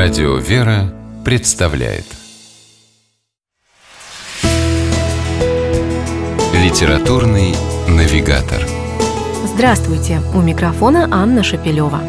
Радио «Вера» представляет Литературный навигатор Здравствуйте! У микрофона Анна Шапилева.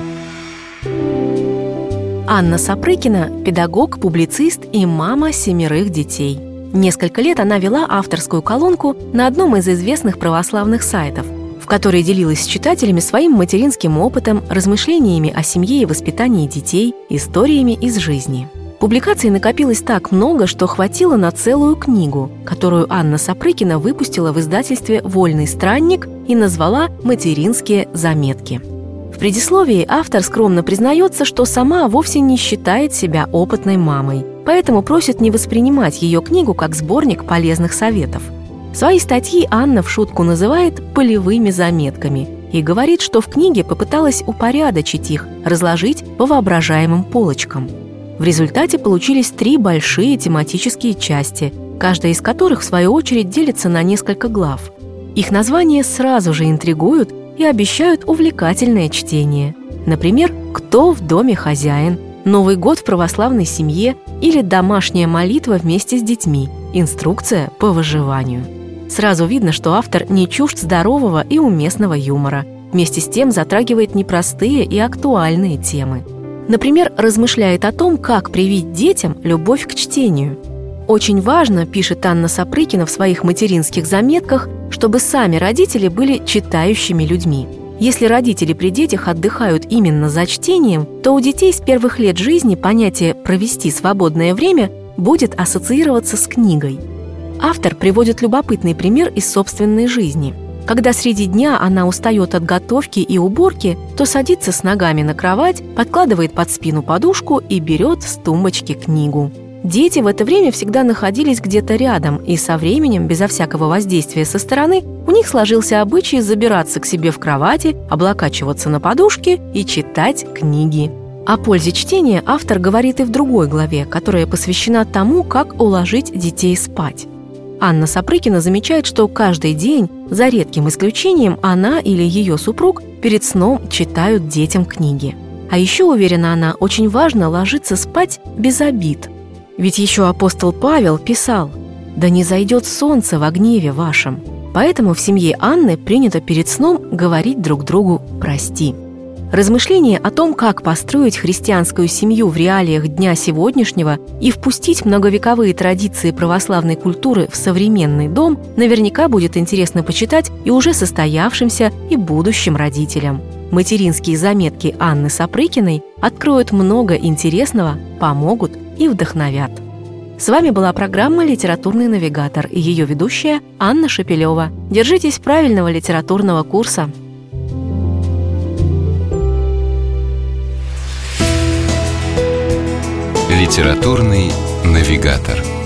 Анна Сапрыкина – педагог, публицист и мама семерых детей. Несколько лет она вела авторскую колонку на одном из известных православных сайтов – которой делилась с читателями своим материнским опытом, размышлениями о семье и воспитании детей, историями из жизни. Публикаций накопилось так много, что хватило на целую книгу, которую Анна Сапрыкина выпустила в издательстве «Вольный странник» и назвала «Материнские заметки». В предисловии автор скромно признается, что сама вовсе не считает себя опытной мамой, поэтому просит не воспринимать ее книгу как сборник полезных советов – Свои статьи Анна в шутку называет «полевыми заметками» и говорит, что в книге попыталась упорядочить их, разложить по воображаемым полочкам. В результате получились три большие тематические части, каждая из которых, в свою очередь, делится на несколько глав. Их названия сразу же интригуют и обещают увлекательное чтение. Например, «Кто в доме хозяин?», «Новый год в православной семье» или «Домашняя молитва вместе с детьми», «Инструкция по выживанию». Сразу видно, что автор не чужд здорового и уместного юмора. Вместе с тем затрагивает непростые и актуальные темы. Например, размышляет о том, как привить детям любовь к чтению. Очень важно, пишет Анна Сапрыкина в своих материнских заметках, чтобы сами родители были читающими людьми. Если родители при детях отдыхают именно за чтением, то у детей с первых лет жизни понятие «провести свободное время» будет ассоциироваться с книгой – Автор приводит любопытный пример из собственной жизни. Когда среди дня она устает от готовки и уборки, то садится с ногами на кровать, подкладывает под спину подушку и берет с тумбочки книгу. Дети в это время всегда находились где-то рядом, и со временем, безо всякого воздействия со стороны, у них сложился обычай забираться к себе в кровати, облокачиваться на подушке и читать книги. О пользе чтения автор говорит и в другой главе, которая посвящена тому, как уложить детей спать. Анна Сапрыкина замечает, что каждый день, за редким исключением, она или ее супруг перед сном читают детям книги. А еще, уверена она, очень важно ложиться спать без обид. Ведь еще апостол Павел писал «Да не зайдет солнце в гневе вашем». Поэтому в семье Анны принято перед сном говорить друг другу «прости». Размышления о том, как построить христианскую семью в реалиях дня сегодняшнего и впустить многовековые традиции православной культуры в современный дом, наверняка будет интересно почитать и уже состоявшимся, и будущим родителям. Материнские заметки Анны Сапрыкиной откроют много интересного, помогут и вдохновят. С вами была программа «Литературный навигатор» и ее ведущая Анна Шапилева. Держитесь правильного литературного курса. Литературный навигатор.